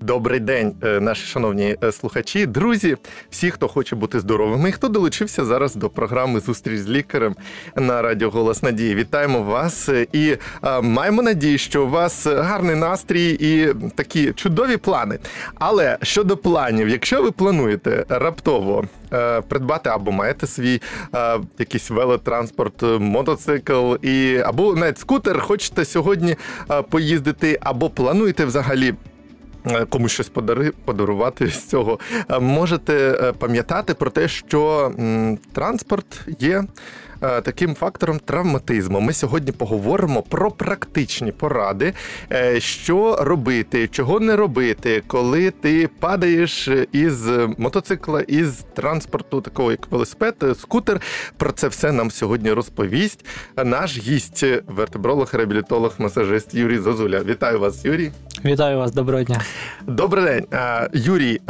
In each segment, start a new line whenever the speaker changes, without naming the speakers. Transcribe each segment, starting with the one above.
Добрий день, е, наші шановні е, слухачі, друзі, всі, хто хоче бути здоровими, і хто долучився зараз до програми Зустріч з лікарем на радіо Голос Надії. Вітаємо вас е, і а, маємо надію, що у вас гарний настрій і такі чудові плани. Але щодо планів, якщо ви плануєте раптово е, придбати або маєте свій е, якийсь велотранспорт, мотоцикл і або навіть скутер, хочете сьогодні поїздити, або плануєте взагалі комусь щось подари, подарувати з цього, е, можете е, пам'ятати про те, що транспорт є. е, Таким фактором травматизму ми сьогодні поговоримо про практичні поради, е, що робити, чого не робити, коли ти падаєш із мотоцикла, із транспорту, такого як велосипед, е, скутер. Про це все нам сьогодні розповість наш гість, вертебролог, реабілітолог, масажист Юрій Зозуля. Вітаю вас, Юрій.
Вітаю вас, доброго дня.
Добрий день, Юрій.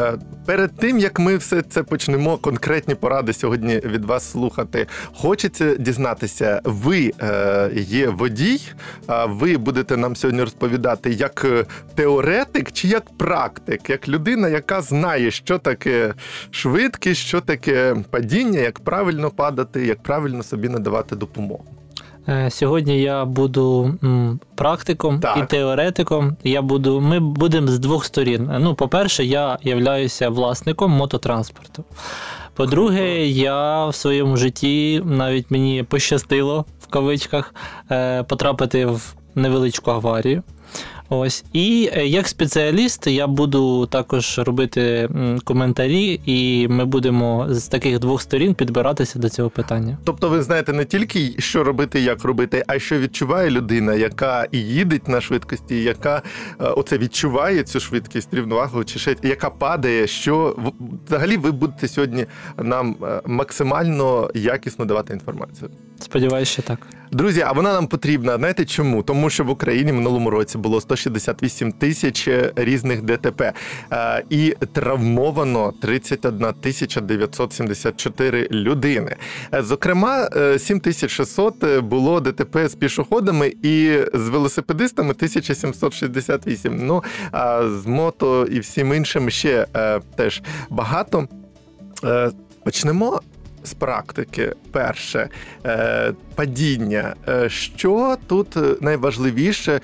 Перед тим як ми все це почнемо, конкретні поради сьогодні від вас слухати. Хочеться дізнатися, ви е, є водій, ви будете нам сьогодні розповідати як е, теоретик чи як практик, як людина, яка знає, що таке швидкість, що таке падіння, як правильно падати, як правильно собі надавати допомогу.
Е, Сьогодні я буду практиком
Так.
і теоретиком. Я буду, ми будемо з двох сторін. Ну, по-перше, я являюся власником мототранспорту. По-друге, я в своєму житті навіть мені пощастило в кавичках е, потрапити в невеличку аварію. Ось і е, як спеціаліст я буду також робити коментарі, і ми будемо з таких двох сторін підбиратися до цього питання.
Тобто, ви знаєте не тільки що робити, як робити, а що відчуває людина, яка і їде на швидкості, яка е, оце відчуває цю швидкість, рівновагу, чи ще яка падає. Що взагалі ви будете сьогодні нам е, максимально якісно давати інформацію.
Сподіваюсь, що так.
Друзі, а вона нам потрібна. Знаєте чому? Тому що в Україні минулому році було 168 тисяч різних ДТП, е, і травмовано 31 тисяча 974 людини. Е, Зокрема, е, 7600 було ДТП з пішоходами і з велосипедистами 1768. Ну а з мото і всім іншим ще е, теж багато. Е, Почнемо з практики. Перше е, падіння. Е, Що тут е, найважливіше,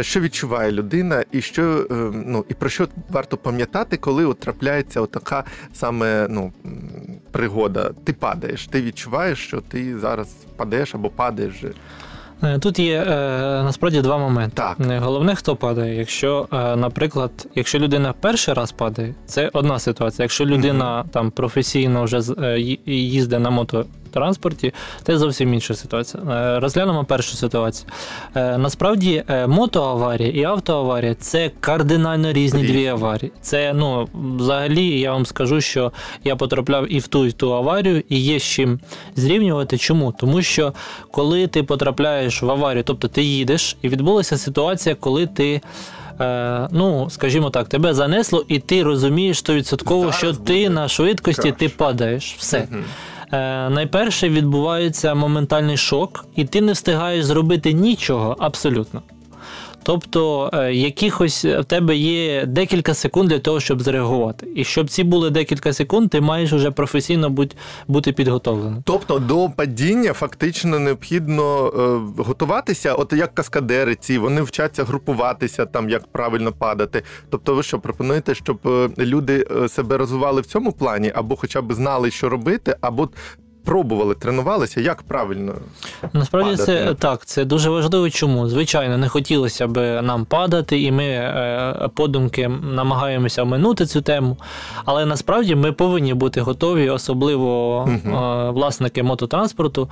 що відчуває людина, і що ну і про що варто пам'ятати, коли от трапляється така саме ну пригода. Ти падаєш, ти відчуваєш, що ти зараз падеш або падаєш.
Е, Тут є е, насправді два моменти.
Так.
Е, Головне, хто падає. Якщо, наприклад, якщо людина перший раз падає, це одна ситуація. Якщо людина там професійно вже їздить на мототранспорті, це зовсім інша ситуація. Е, Розглянемо першу ситуацію. Е, Насправді, е, мотоаварія і автоаварія це кардинально різні дві аварії. Це ну взагалі я вам скажу, що я потрапляв і в ту, і в ту аварію, і є з чим зрівнювати. Чому? Тому що коли ти потрапляєш в аварію, тобто ти їдеш, і відбулася ситуація, коли ти. Ну, скажімо так, тебе занесло, і ти розумієш стовідсотково, що
буде
ти на швидкості ти падаєш. Все.
Мгм.
Е, найперше відбувається моментальний шок, і ти не встигаєш зробити нічого абсолютно. Тобто, е, якихось в тебе є декілька секунд для того, щоб зреагувати. І щоб ці були декілька секунд, ти маєш вже професійно бути підготовленим.
Тобто до падіння фактично необхідно е, готуватися, от як каскадери ці, вони вчаться групуватися, там як правильно падати. Тобто, ви що пропонуєте, щоб е, люди е, себе розвивали в цьому плані, або хоча б знали, що робити, або пробували, тренувалися, як правильно
Насправді
падати.
це так, це дуже важливо. Чому? Звичайно, не хотілося б нам падати, і ми е, подумки намагаємося оминути цю тему. Але насправді ми повинні бути готові, особливо е, власники мототранспорту,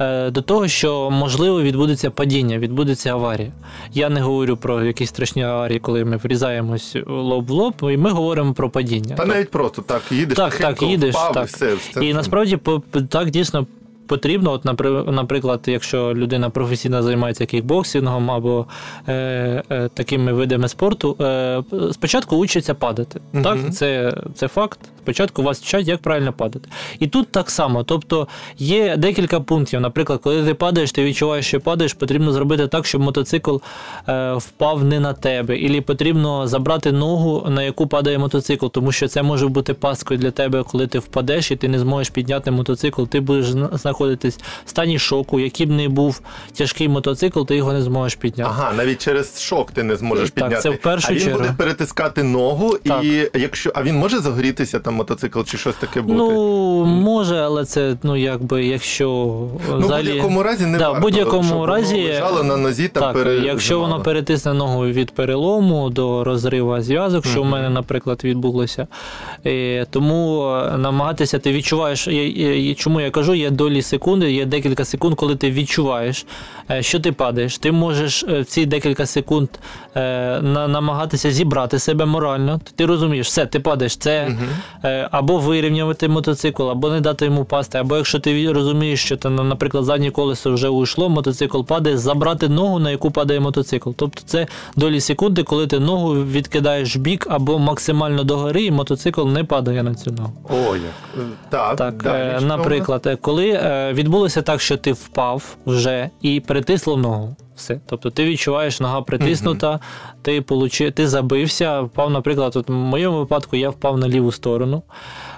е, до того, що можливо відбудеться падіння, відбудеться аварія. Я не говорю про якісь страшні аварії, коли ми врізаємось лоб в лоб, і ми говоримо про падіння.
та навіть просто так їдеш,
Так, так, їдеш,
впав,
так.
і все. Це
І насправді по- так дійсно потрібно. От, напри- наприклад, якщо людина професійно займається кікбоксингом або е, е, такими видами спорту, е, спочатку учиться падати.
Мгм.
Так, це, це факт. Спочатку вас вчать, як правильно падати. І тут так само. Тобто є декілька пунктів. Наприклад, коли ти падаєш, ти відчуваєш, що падаєш, потрібно зробити так, щоб мотоцикл е, впав не на тебе. Ілі потрібно забрати ногу, на яку падає мотоцикл, тому що це може бути паскою для тебе, коли ти впадеш і ти не зможеш підняти мотоцикл. Ти будеш знаходитись в стані шоку, який б не був тяжкий мотоцикл, ти його не зможеш підняти.
Ага, навіть через шок ти не зможеш
Так,
підняти.
це в першу
а він
чергу.
буде перетискати ногу,
Так.
і якщо а він може загорітися там мотоцикл чи щось таке бути?
Ну, може, але це, ну, якби, якщо
Ну, в будь-якому разі не
Да,
варто,
будь-якому
щоб
разі-
лежало на нозі та
Так,
пере...
якщо воно перетисне ногу від перелому до розриву зв'язок, що в мене, наприклад, відбулося. Е, Тому е, намагатися ти відчуваєш, є- чому я кажу, є долі секунди, є декілька секунд, коли ти відчуваєш, е, що ти падаєш. Ти можеш в ці декілька секунд на- намагатися зібрати себе морально. Ти розумієш, все, ти падаєш, це
Мгм.
Е, або вирівнювати мотоцикл, або не дати йому пасти, або якщо ти розумієш, що там, наприклад, заднє колесо вже уйшло, мотоцикл падає, забрати ногу, на яку падає мотоцикл. Тобто це долі секунди, коли ти ногу відкидаєш в бік або максимально догори, і мотоцикл не падає на цю ногу.
О, як. Е, Так,
Так,
далі
е, наприклад, коли відбулося так, що ти впав вже і притисло ногу. Все. Тобто ти відчуваєш, нога притиснута, ти получи, ти забився, впав, наприклад, от в моєму випадку я впав на ліву сторону.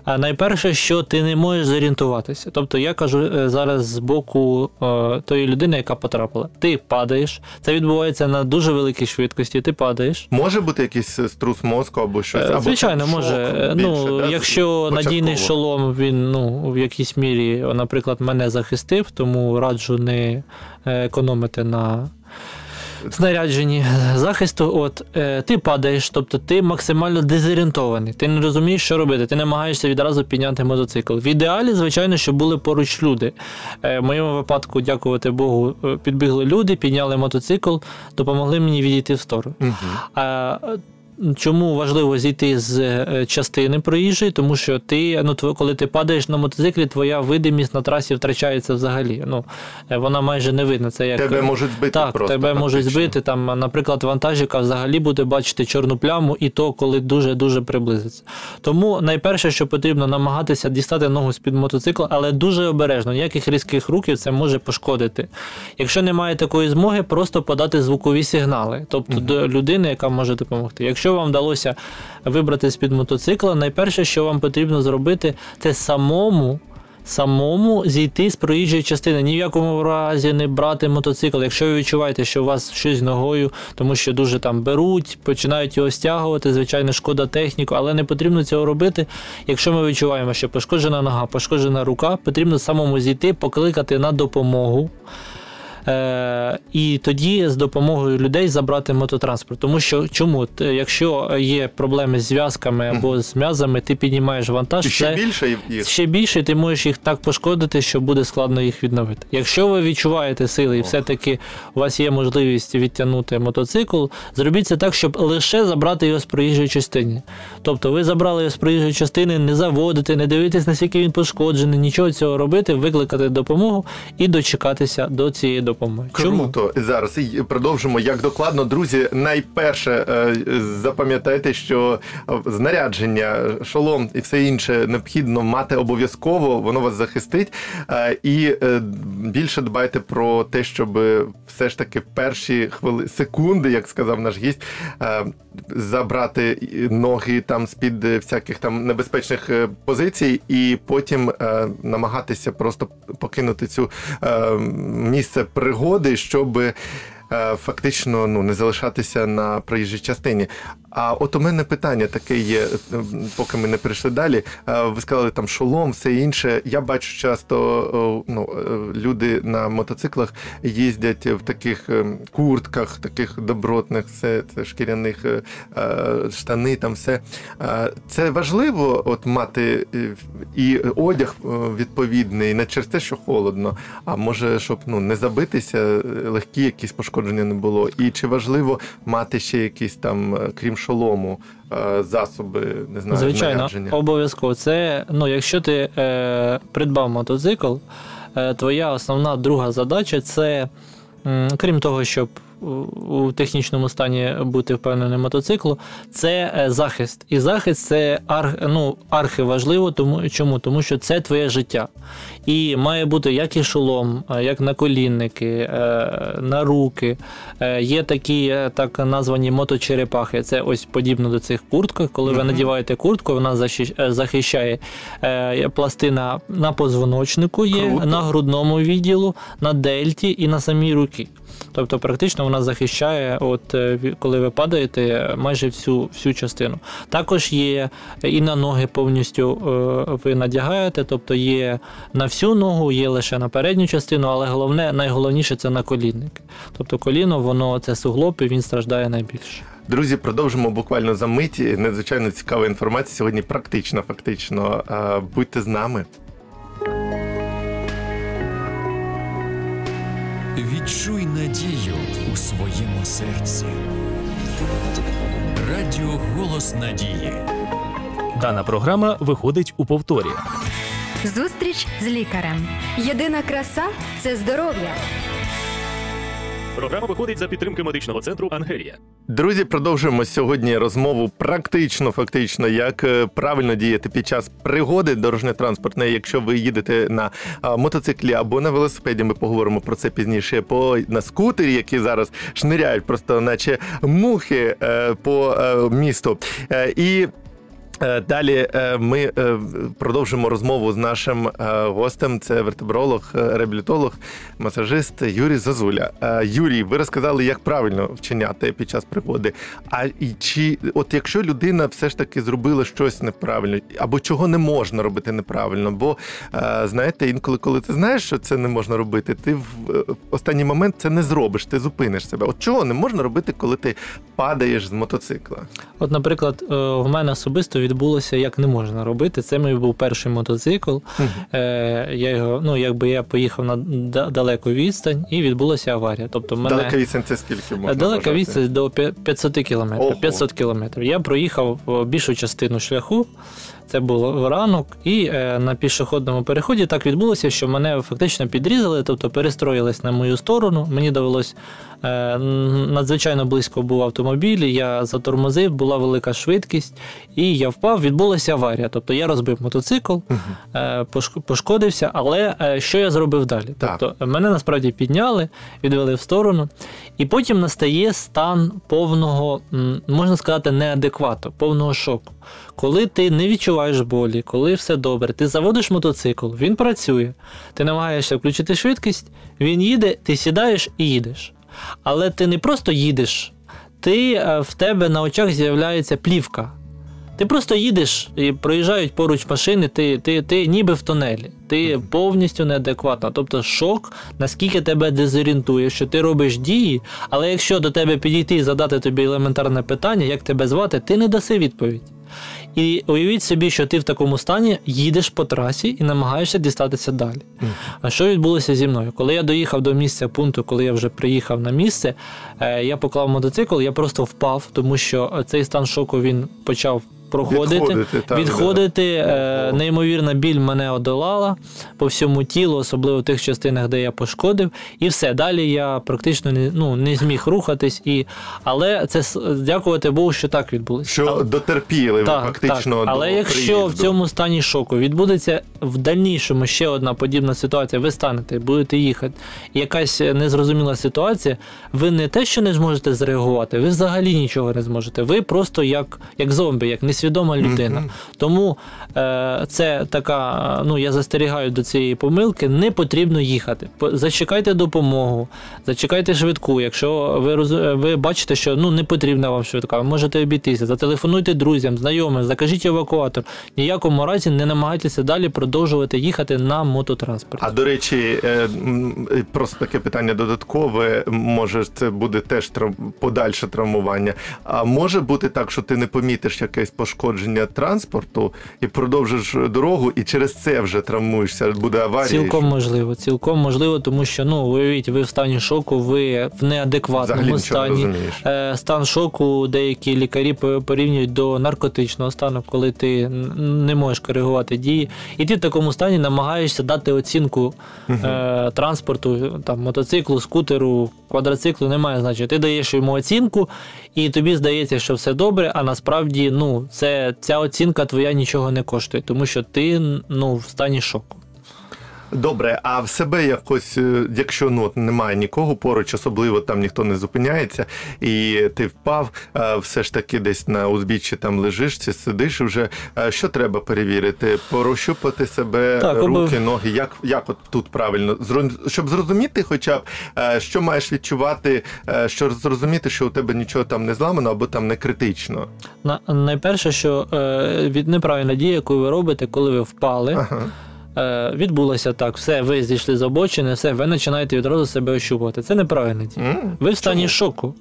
А найперше, що ти не можеш зорієнтуватися. Тобто я кажу е, зараз з боку е, тої людини, яка потрапила. Ти падаєш, це відбувається на дуже великій швидкості, ти падаєш.
Може бути якийсь е, струс мозку або щось? Або
Звичайно,
шок
може.
Більше,
ну,
да,
якщо надійний шолом, він ну, в якійсь мірі, наприклад, мене захистив, тому раджу не економити на. Снарядженні захисту, от е, ти падаєш, тобто ти максимально дезорієнтований, ти не розумієш, що робити, ти намагаєшся відразу підняти мотоцикл. В ідеалі, звичайно, щоб були поруч люди. Е, в моєму випадку, дякувати Богу, е, підбігли люди, підняли мотоцикл, допомогли мені відійти в сторону.
Мгм.
Чому важливо зійти з е, частини проїжджої? Тому що ти, ну, коли ти падаєш на мотоциклі, твоя видимість на трасі втрачається взагалі. Ну, е, вона майже не видна. Це як
Тебе можуть збити
так,
просто.
тебе можуть збити. Там, наприклад, вантажівка взагалі буде бачити чорну пляму, і то, коли дуже дуже приблизиться. Тому найперше, що потрібно намагатися дістати ногу з під мотоцикла, але дуже обережно. Ніяких різких рухів це може пошкодити. Якщо немає такої змоги, просто подати звукові сигнали, тобто до людини, яка може допомогти. Якщо вам вдалося вибрати з під мотоцикла, найперше, що вам потрібно зробити, це самому. Самому зійти з проїжджої частини, ні в якому разі не брати мотоцикл. Якщо ви відчуваєте, що у вас щось ногою, тому що дуже там беруть, починають його стягувати, звичайно, шкода техніку, але не потрібно цього робити. Якщо ми відчуваємо, що пошкоджена нога, пошкоджена рука, потрібно самому зійти, покликати на допомогу. Е, і тоді з допомогою людей забрати мототранспорт. Тому що чому? Якщо є проблеми з зв'язками або з м'язами, ти піднімаєш вантаж,
І ще
це
більше їх.
ще більше ти можеш їх так пошкодити, що буде складно їх відновити. Якщо ви відчуваєте сили і все-таки у вас є можливість відтягнути мотоцикл, зробіть це так, щоб лише забрати його з проїжджої частини. Тобто ви забрали його з проїжджої частини, не заводити, не дивитись, наскільки він пошкоджений, нічого цього робити, викликати допомогу і дочекатися до цієї допомоги. Чому?
Круто. Зараз і продовжимо як докладно. Друзі, найперше е, запам'ятайте, що е, знарядження, шолом і все інше необхідно мати обов'язково, воно вас захистить. Е, І більше дбайте про те, щоб все ж таки в перші хвили секунди, як сказав наш гість, забрати ноги там з-під всяких там небезпечних позицій, і потім намагатися просто покинути цю місце пригоди, щоб фактично ну, не залишатися на проїжджій частині. А от у мене питання таке є, е, поки ми не прийшли далі. Е, Ви сказали там шолом, все інше. Я бачу часто е, ну, е, люди на мотоциклах їздять в таких е, куртках, таких добротних, все це шкіряних е, е, штани, там все. Е, Це важливо, от мати е, і одяг е, відповідний, не через те, що холодно, а може, щоб ну не забитися, е, легкі якісь пошкодження не було. І чи важливо мати ще якісь там, е, крім шолому, е, засоби, не знаю,
Звичайно,
нарядження?
обов'язково. Це ну, якщо ти е, придбав мотоцикл, е, твоя основна друга задача це, м, крім того, щоб у технічному стані бути впевненим мотоциклу, це е, захист. І захист це арх, ну, архиважливо, тому чому? Тому що це твоє життя. І має бути як і шолом, е, як наколінники, е, на руки. Є такі так названі моточерепахи. Це ось подібно до цих куртках. Коли ви
Мгм.
надіваєте куртку, вона захищає пластина на позвоночнику, є
Круто.
на грудному відділу, на дельті і на самій руці. Тобто, практично вона захищає, от е, коли ви падаєте, е, майже всю, всю частину. Також є і на ноги повністю е, ви надягаєте, тобто є на всю ногу, є лише на передню частину, але головне, найголовніше це на колінники. Тобто коліно, воно це суглоб, і він страждає найбільше.
Друзі, продовжимо буквально за мить. Надзвичайно цікава інформація. Сьогодні практично, фактично. Будьте з нами.
Відчуй надію у своєму серці. Радіо Голос Надії.
Дана програма виходить у повторі.
Зустріч з лікарем. Єдина краса це здоров'я.
Програма виходить за підтримки медичного центру Ангелія.
Друзі, продовжуємо сьогодні розмову практично, фактично, як е, правильно діяти під час пригоди дорожньо-транспортної. Якщо ви їдете на мотоциклі або на велосипеді, ми поговоримо про це пізніше. По на скутері, які зараз шниряють, просто наче мухи е, по е, місту. І Далі е, ми е, продовжимо розмову з нашим е, гостем. Це вертебролог, е, реабілітолог, масажист Юрій Зазуля. Е, Юрій, ви розказали, як правильно вчиняти під час пригоди. А чи от якщо людина все ж таки зробила щось неправильно, або чого не можна робити неправильно? Бо е, знаєте, інколи, коли ти знаєш, що це не можна робити, ти в е, останній момент це не зробиш, ти зупиниш себе. От чого не можна робити, коли ти падаєш з мотоцикла?
От, наприклад, е, в мене особисто відбулося, як не можна робити. Це мій був перший мотоцикл. Е, Я його, ну якби я поїхав на да- далеку відстань і відбулася аварія. Тобто мене
Далека відстань це скільки можна?
далека
вважати?
відстань до п'я- 500 кілометрів.
Ого.
500 кілометрів. Я проїхав е, більшу частину шляху. Це було ранок, і е, на пішохідному переході так відбулося, що мене фактично підрізали, тобто перестроїлись на мою сторону. Мені довелось е, надзвичайно близько був автомобіль. Я затормозив, була велика швидкість, і я впав. Відбулася аварія. Тобто я розбив мотоцикл, е, пош- пошкодився. Але е, що я зробив далі?
Так.
Тобто мене насправді підняли, відвели в сторону, і потім настає стан повного, можна сказати, неадеквату, повного шоку. Коли ти не відчуваєш болі, коли все добре, ти заводиш мотоцикл, він працює, ти намагаєшся включити швидкість, він їде, ти сідаєш і їдеш. Але ти не просто їдеш, ти е, в тебе на очах з'являється плівка. Ти просто їдеш і проїжджають поруч машини, ти, ти, ти ніби в тунелі, ти повністю неадекватна. Тобто шок, наскільки тебе дезорієнтує, що ти робиш дії, але якщо до тебе підійти і задати тобі елементарне питання, як тебе звати, ти не даси відповідь. І уявіть собі, що ти в такому стані їдеш по трасі і намагаєшся дістатися далі. А що відбулося зі мною? Коли я доїхав до місця пункту, коли я вже приїхав на місце, е, я поклав мотоцикл, я просто впав, тому що цей стан шоку він почав. Проходити,
Відходити, так,
відходити е,
Ого.
неймовірна біль мене одолала по всьому тілу, особливо в тих частинах, де я пошкодив, і все. Далі я практично не, ну, не зміг рухатись. І... Але це дякувати Богу, що так відбулося.
Що дотерпіли ви
Так,
фактично
так. Але
до
якщо в цьому стані шоку відбудеться в дальнішому ще одна подібна ситуація, ви станете, будете їхати, якась незрозуміла ситуація, ви не те, що не зможете зреагувати, ви взагалі нічого не зможете. Ви просто як, як зомбі, як несвідома людина.
Мгм.
Тому е, це така, ну я застерігаю до цієї помилки, не потрібно їхати. Зачекайте допомогу, зачекайте швидку. Якщо ви роз- ви бачите, що ну не потрібна вам швидка, ви можете обійтися, зателефонуйте друзям, знайомим, закажіть евакуатор. Ніякому разі не намагайтеся далі продовжувати їхати на мототранспорті.
А до речі, е, е, просто таке питання додаткове. Може, це буде теж трав... подальше травмування. А може бути так, що ти не помітиш якесь пошкодження пошкодження транспорту і продовжиш дорогу, і через це вже травмуєшся, буде аварія.
Цілком можливо, цілком можливо, тому що ну уявіть, ви в стані шоку, ви в неадекватному
Взагалі не
стані. Е, Стан шоку деякі лікарі порівнюють до наркотичного стану, коли ти не можеш коригувати дії, і ти в такому стані намагаєшся дати оцінку е, транспорту, там мотоциклу, скутеру, квадроциклу, немає значення. Ти даєш йому оцінку, і тобі здається, що все добре, а насправді ну, це, ця оцінка твоя нічого не коштує, тому що ти ну, в стані шоку.
Добре, а в себе якось, е, якщо ну от немає нікого поруч, особливо там ніхто не зупиняється, і ти впав, все ж таки десь на узбіччі там лежиш чи сидиш вже. е, Що треба перевірити? Порощупати себе,
Так,
руки,
обов-
ноги. Як, як от тут правильно? Щоб зрозуміти, хоча б е, що маєш відчувати, щоб зрозуміти, що у тебе нічого там не зламано або там не критично.
На, найперше, що від неправильна дія, яку ви робите, коли ви впали,
Ага.
Е, відбулося так, все, ви зійшли з обочини, все, ви починаєте відразу себе ощупувати. Це неправильна дія.
М?
Ви в стані
Чому?
шоку.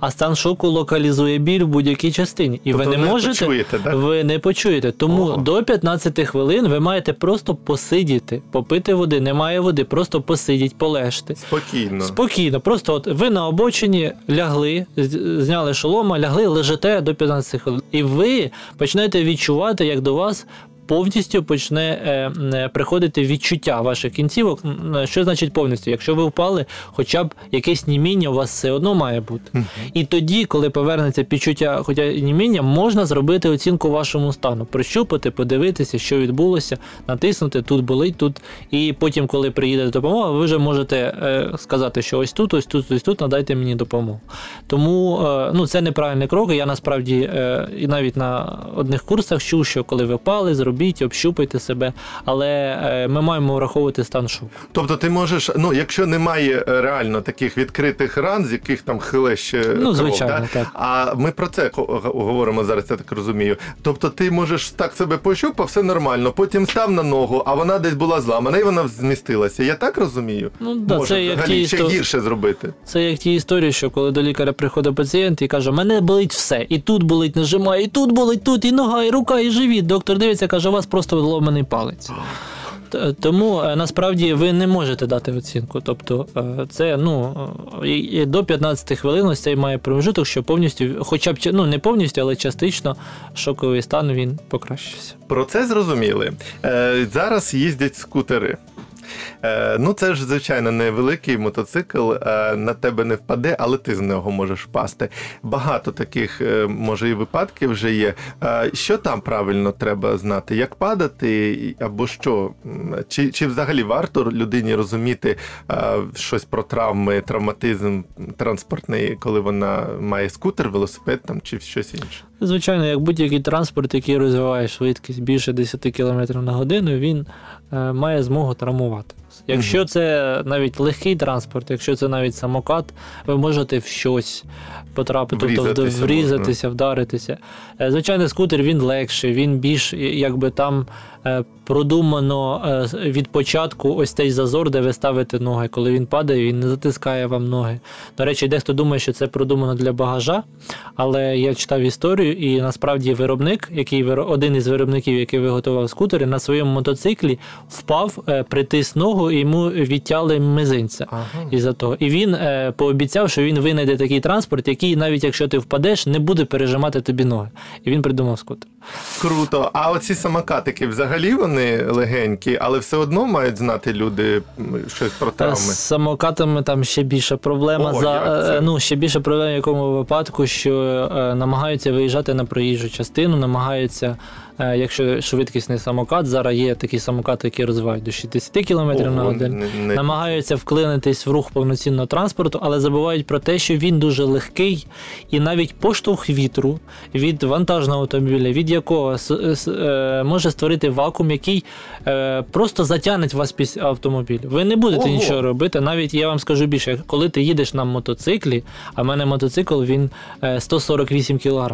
А стан шоку локалізує біль в будь-якій частині. І
Тобто
ви не можете.
почуєте, да?
Ви не почуєте. Тому
Ого.
до 15 хвилин ви маєте просто посидіти, попити води. Немає води, просто посидіть, полежте.
Спокійно.
Спокійно, просто от ви на обочині лягли, зняли шолома, лягли, лежите до 15 хвилин. І ви почнете відчувати, як до вас. Повністю почне е, е, приходити відчуття ваших кінцівок. Е, Що значить повністю? Якщо ви впали, хоча б якесь німіння у вас все одно має бути. І тоді, коли повернеться відчуття, хоча німіння, можна зробити оцінку вашому стану, прощупати, подивитися, що відбулося, натиснути тут болить, тут. І потім, коли приїде допомога, ви вже можете сказати, що ось тут, ось тут, ось тут надайте мені допомогу. Тому ну, це неправильний крок. Я насправді і навіть на одних курсах чув, що коли ви впали, зробіть, общупайте себе. Але е, ми маємо враховувати стан шоку.
Тобто ти можеш, ну якщо немає е, реально таких відкритих ран, з яких там хиле ще кров,
Ну, звичайно,
да?
так.
А ми про це говоримо зараз, я так розумію. Тобто ти можеш так себе пощупав, все нормально, потім став на ногу, а вона десь була зламана, і вона змістилася. Я так розумію?
Ну, да,
Може
це як
взагалі
ті
ще
істо-
гірше зробити.
Це як ті історії, що коли до лікаря приходить пацієнт і каже, мене болить все, і тут болить, нажимає, і тут болить, тут, і нога, і рука, і живіт. Доктор дивиться, каже, у вас просто зломаний палець. Тому е, насправді ви не можете дати оцінку. Тобто е, це ну е, до 15 хвилин ось цей має промежуток, що повністю, хоча б ну не повністю, але частично шоковий стан він покращився.
Про це зрозуміли. Зараз їздять скутери. Е, ну, це ж, звичайно, невеликий мотоцикл, е, на тебе не впаде, але ти з нього можеш впасти. Багато таких, е, може, і випадків вже є. Що там правильно треба знати? Як падати, або що? Чи, чи взагалі варто людині розуміти щось про травми, травматизм транспортний, коли вона має скутер, велосипед там, чи щось інше?
Звичайно, як будь-який транспорт, який розвиває швидкість більше 10 км на годину, він має змогу травмувати. Якщо це навіть легкий транспорт, якщо це навіть самокат, ви можете в щось потрапити, тобто
Врізатися
врізатися, вдаритися. Е, Звичайно, скутер він легший, він більш якби там е, продумано е, від початку ось цей зазор, де ви ставите ноги. Коли він падає, він не затискає вам ноги. До речі, дехто думає, що це продумано для багажа, але я читав історію, і насправді виробник, який один із виробників, який виготовив скутери, на своєму мотоциклі впав, притис ногу йому відтяли мизинця.
Ага.
Із-за того. І він е, пообіцяв, що він винайде такий транспорт, який, навіть якщо ти впадеш, не буде пережимати тобі ноги. І він придумав скутер.
Круто. А оці самокатики взагалі вони легенькі, але все одно мають знати люди щось про травми.
З самокатами там ще більша проблема.
О,
за, е, ну, ще більше проблема в якому випадку, що е, намагаються виїжджати на проїжджу частину, намагаються, якщо швидкісний самокат, зараз є такі самокати, які розвивають до 60 км на
Ого,
годину.
не-
Намагаються вклинитись в рух повноцінного транспорту, але забувають про те, що він дуже легкий, і навіть поштовх вітру від вантажного автомобіля, від якого е, може створити вакуум, який е, просто затягне вас під автомобіль. Ви не будете
Ого.
нічого робити. Навіть я вам скажу більше, коли ти їдеш на мотоциклі, а в мене мотоцикл він е, 148 кг.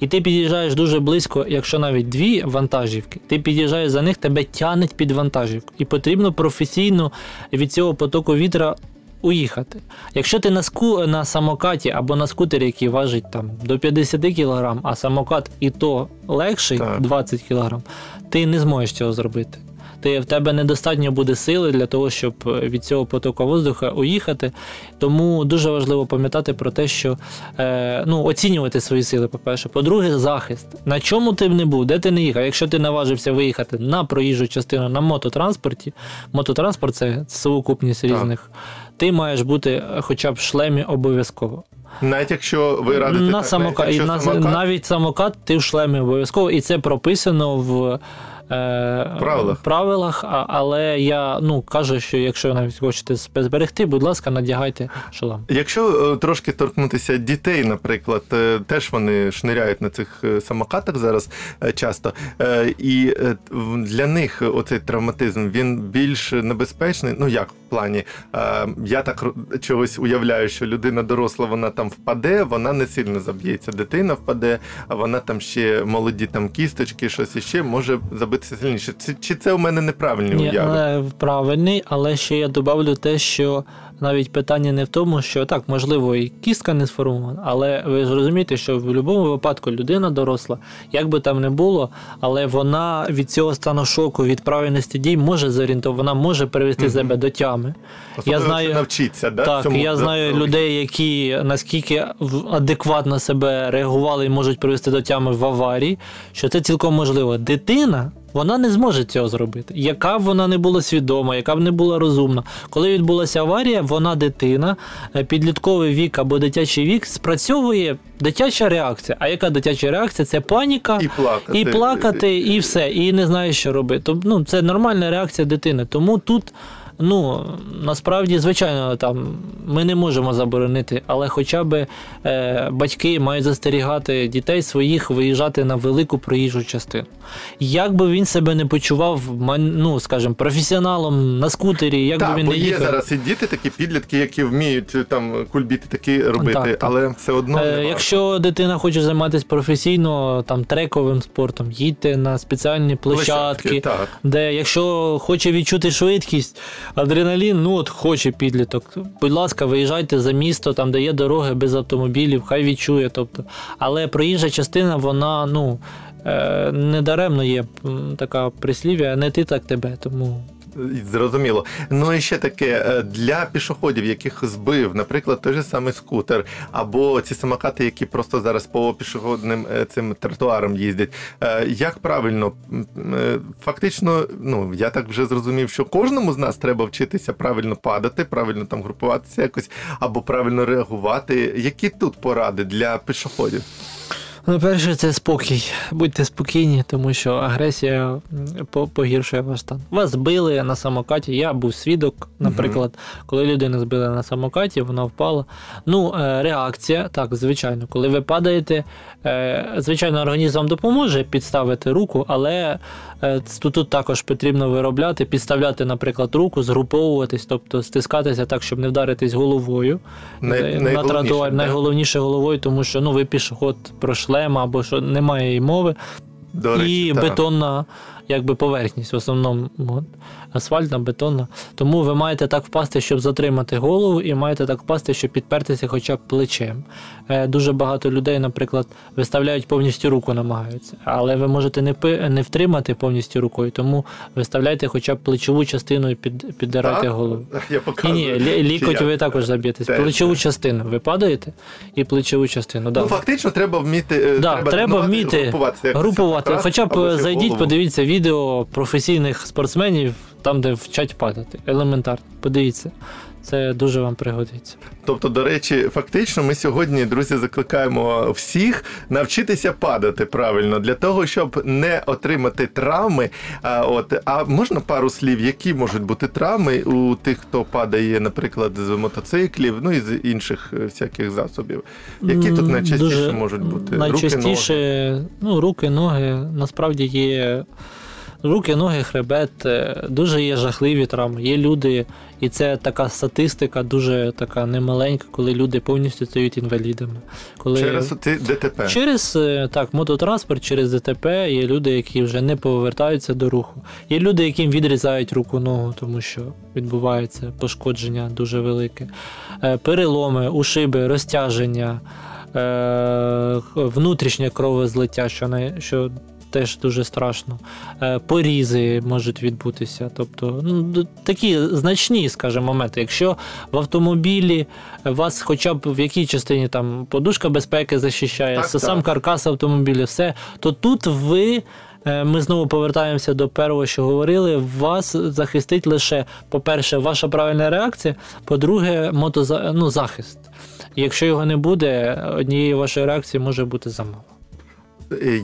І ти під'їжджаєш дуже близько, якщо навіть дві вантажівки, ти під'їжджаєш за них, тебе тянуть під вантажівку. І потрібно професійно від цього потоку вітра. уїхати. Якщо ти на ску на самокаті або на скутері, який важить там до 50 кг, а самокат і то легший
Так.
20 кг, ти не зможеш цього зробити. Ти, в тебе недостатньо буде сили для того, щоб е, від цього потоку воздуха уїхати. Тому дуже важливо пам'ятати про те, що е, ну, оцінювати свої сили, по-перше. По-друге, захист. На чому ти б не був, де ти не їхав? Якщо ти наважився виїхати на проїжджу частину на мототранспорті, мототранспорт це совокупність
Так.
різних, ти маєш бути е, хоча б в шлемі обов'язково.
Навіть якщо ви радите
на
навіть
самокат, і
якщо самокат,
навіть самокат ти в шлемі обов'язково, і це прописано в. Е,
Правилах.
правилах, але я ну кажу, що якщо навіть хочете себе зберегти, будь ласка, надягайте шолом.
Якщо е, трошки торкнутися дітей, наприклад, е, теж вони шниряють на цих самокатах зараз часто, і для них оцей травматизм він більш небезпечний. Ну як в плані, я так чогось уявляю, що людина доросла, вона там впаде, вона не сильно заб'ється. Дитина впаде, а вона там ще молоді там кісточки, щось іще може забитися сильніше. Чи, чи це у мене неправильні
Ні,
уяви?
правильний, але ще я добавлю те, що навіть питання не в тому, що так, можливо, і кістка не сформована, але ви ж розумієте, що в будь-якому випадку людина доросла, як би там не було, але вона від цього стану шоку, від правильності дій може зорієнтувати, вона може привести себе до тями.
Особливо,
я знаю-
навчиться, да,
Так,
цьому
я знаю
за-
людей, які наскільки адекватно себе реагували і можуть привести до тями в аварії, що це цілком можливо. Дитина. Вона не зможе цього зробити. Яка б вона не була свідома, яка б не була розумна. Коли відбулася аварія, вона дитина, е, підлітковий вік або дитячий вік спрацьовує дитяча реакція. А яка дитяча реакція? Це паніка,
і плакати.
і плакати, і все, і не знає, що робити. Ну, це нормальна реакція дитини. Тому тут, ну насправді, звичайно, там ми не можемо заборонити, але хоча б е, батьки мають застерігати дітей своїх виїжджати на велику проїжджу частину. Як би він себе не почував, ну скажімо, професіоналом на скутері, як би він
бо
не
є
їхав.
зараз і діти, такі підлітки, які вміють е, там кульбіти такі робити,
Так, так.
але все одно
Е. Якщо дитина хоче займатися професійно, там трековим спортом, їдьте на спеціальні площадки,
так.
де якщо хоче відчути швидкість, адреналін, ну от хоче підліток. Будь ласка, виїжджайте за місто, там де є дороги без автомобілів, хай відчує. Тобто, але проїжджа частина, вона ну. е, Недаремно є така прислів'я, не ти так тебе. Тому
Зрозуміло. Ну і ще таке е, для пішоходів, яких збив, наприклад, той же самий скутер, або ці самокати, які просто зараз по пішохідним е, цим тротуарам їздять. е, Як правильно, фактично, ну я так вже зрозумів, що кожному з нас треба вчитися правильно падати, правильно там групуватися якось, або правильно реагувати. Які тут поради для пішоходів?
Ну, перше, це спокій. Будьте спокійні, тому що агресія погіршує ваш стан. Вас збили на самокаті. Я був свідок, наприклад, коли людину збили на самокаті, вона впала. Ну, е, реакція, так, звичайно, коли ви падаєте, е, звичайно, організм вам допоможе підставити руку, але е, тут, тут також потрібно виробляти, підставляти, наприклад, руку, згруповуватись, тобто стискатися так, щоб не вдаритись головою.
Най-
на
найголовніше,
тротуар
да?
найголовніше головою, тому що ну ви пішоход про шлем або що немає мови,
До речі,
і
та.
бетонна якби поверхність, в основному от, асфальтна, бетонна. Тому ви маєте так впасти, щоб затримати голову, і маєте так впасти, щоб підпертися хоча б плечем. Е, дуже багато людей, наприклад, виставляють повністю руку, намагаються, але ви можете не, пи- не втримати повністю рукою, тому виставляйте хоча б плечову частину і під, піддирайте голову.
Я
Ні,
показую.
ні, лі- лікоть
Чи
ви також заб'єтесь. Плечову частину ви падаєте і плечову частину. Да.
Ну, фактично, треба вміти. е,
Да, треба,
тренувати,
вміти
групуватися,
групувати. Хоча б зайдіть,
голову.
подивіться відео професійних спортсменів, там, де вчать падати. Елементарно. Подивіться. Це дуже вам пригодиться.
Тобто, до речі, фактично, ми сьогодні, друзі, закликаємо всіх навчитися падати правильно для того, щоб не отримати травми. А, от, а можна пару слів, які можуть бути травми у тих, хто падає, наприклад, з мотоциклів, ну і з інших е, всяких засобів. Які тут найчастіше
дуже
можуть бути?
Найчастіше,
Руки, ноги?
ну, руки, ноги насправді є руки, ноги, хребет, е, дуже є жахливі травми. Є люди, і це така статистика, дуже така немаленька, коли люди повністю стають інвалідами. Коли...
Через ДТП.
Через е, так, мототранспорт, через ДТП є люди, які вже не повертаються до руху. Є люди, яким відрізають руку ногу, тому що відбувається пошкодження дуже велике. Е, Переломи, ушиби, розтяження, внутрішнє кровозлиття, що, не, що теж дуже страшно. Е, Порізи можуть відбутися. Тобто, ну, такі значні, скажімо, моменти. Якщо в автомобілі вас хоча б в якій частині там подушка безпеки захищає,
Так,
сам
так.
каркас автомобіля, все, то тут ви. е, Ми знову повертаємося до першого, що говорили. Вас захистить лише, по-перше, ваша правильна реакція, по-друге, мотоза... ну, захист. Якщо його не буде, однієї вашої реакції може бути замало.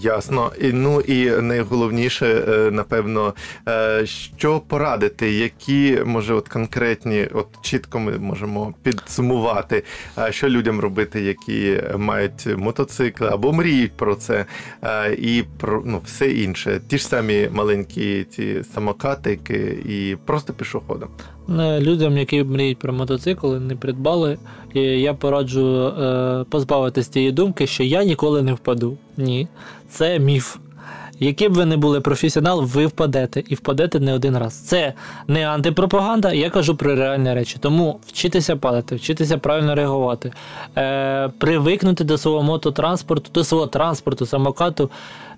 Ясно. І, ну і найголовніше, е, напевно, е, що порадити, які може от конкретні, от чітко ми можемо підсумувати, е, що людям робити, які мають мотоцикли або мріють про це, і про ну все інше. Ті ж самі маленькі ці самокатики і просто пішоходом.
Е, Людям, які мріють про мотоцикл, не придбали, і я пораджу е, позбавитися тієї думки, що я ніколи не впаду. Ні, це міф. Яким б ви не були професіонал, ви впадете і впадете не один раз. Це не антипропаганда, я кажу про реальні речі. Тому вчитися падати, вчитися правильно реагувати, е, привикнути до свого мототранспорту, до свого транспорту, самокату.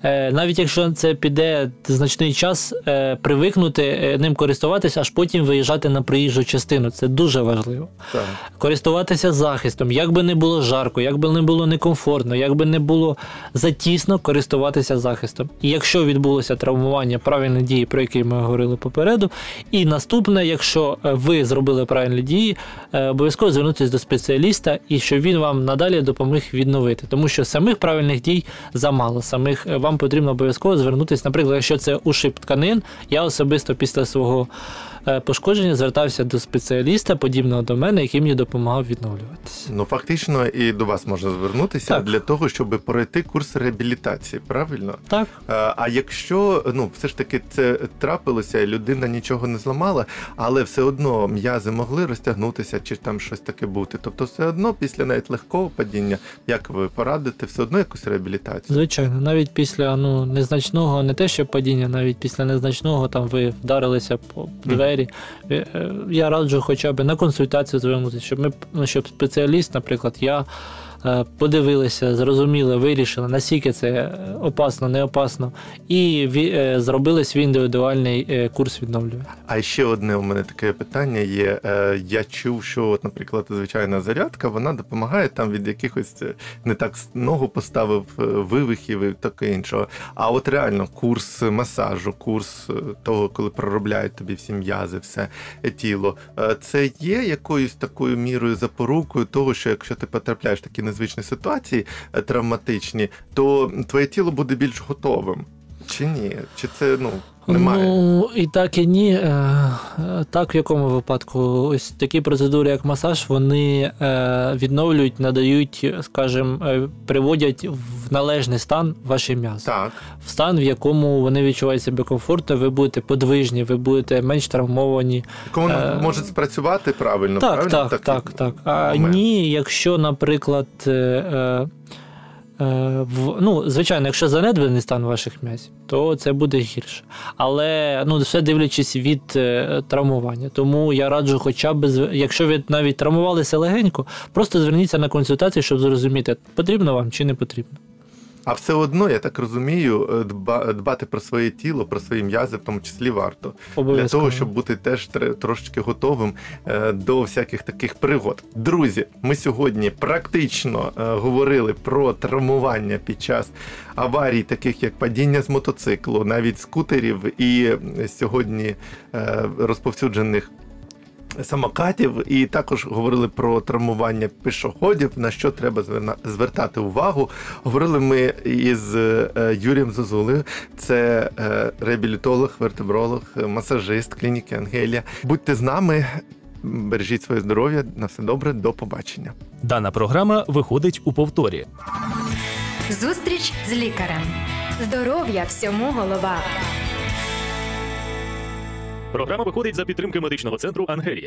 Е, навіть якщо це піде значний час, е, привикнути е, ним користуватися, аж потім виїжджати на проїжджу частину. Це дуже важливо
Так.
користуватися захистом, як би не було жарко, як би не було некомфортно, як би не було затісно користуватися захистом. І якщо відбулося травмування, правильні дії, про які ми говорили попереду. І наступне, якщо ви зробили правильні дії, обов'язково звернутися до спеціаліста і щоб він вам надалі допоміг відновити. Тому що самих правильних дій замало. Самих е, вам потрібно обов'язково звернутися. Наприклад, якщо це ушиб тканин, я особисто після свого пошкодження звертався до спеціаліста, подібного до мене, який мені допомагав відновлюватися.
Ну фактично і до вас можна звернутися
Так.
для того, щоб пройти курс реабілітації, правильно?
Так,
Е, А якщо ну все ж таки це трапилося, людина нічого не зламала, але все одно м'язи могли розтягнутися чи там щось таке бути. Тобто, все одно після навіть легкого падіння, як ви порадите, все одно якусь реабілітацію.
звичайно, навіть після ну незначного, не те, що падіння, навіть після незначного там ви вдарилися по двері. Е, е, Я раджу хоча б на консультацію звернутися, щоб ми ну, щоб спеціаліст, наприклад, я. Е, Подивилися, зрозуміли, вирішили, наскільки це опасно, не опасно, і е, зробили свій індивідуальний е, курс відновлювання.
А ще одне у мене таке питання є. Я чув, що, от, наприклад, звичайна зарядка вона допомагає там від якихось не так ногу поставив вивихів і таке іншого. А от реально курс масажу, курс того, коли проробляють тобі всі м'язи, все тіло, це є якоюсь такою мірою запорукою того, що якщо ти потрапляєш такі незвичні ситуації е, травматичні, то твоє тіло буде більш готовим. Чи ні? Чи це ну немає?
Ну і так, і ні. Е, Так, в якому випадку? Ось такі процедури, як масаж, вони е, відновлюють, надають, скажімо, е, приводять в належний стан ваші м'язи.
Так.
В стан, в якому вони відчувають себе комфортно, ви будете подвижні, ви будете менш травмовані. Е,
може спрацювати правильно,
так,
правильно?
так, так, так, А ні, якщо, наприклад, в, ну, звичайно, якщо занедбаний стан ваших м'язів, то це буде гірше. Але ну, все дивлячись від е, травмування. Тому я раджу, хоча б, якщо ви навіть травмувалися легенько, просто зверніться на консультацію, щоб зрозуміти, потрібно вам чи не потрібно.
А все одно, я так розумію, е, дба, дбати про своє тіло, про свої м'язи, в тому числі варто. Для того, щоб бути теж трошечки готовим е, до всяких таких пригод. Друзі, ми сьогодні практично е, говорили про травмування під час аварій, таких як падіння з мотоциклу, навіть скутерів, і сьогодні розповсюджених. Самокатів, і також говорили про травмування пішоходів, на що треба звертати увагу. Говорили ми із е, Юрієм Зозулею, це е, реабілітолог, вертебролог, е, масажист клініки Ангелія. Будьте з нами, бережіть своє здоров'я. На все добре, до побачення.
Дана програма виходить у повторі.
Зустріч з лікарем. Здоров'я всьому голова.
Програма виходить за підтримки медичного центру Ангелія.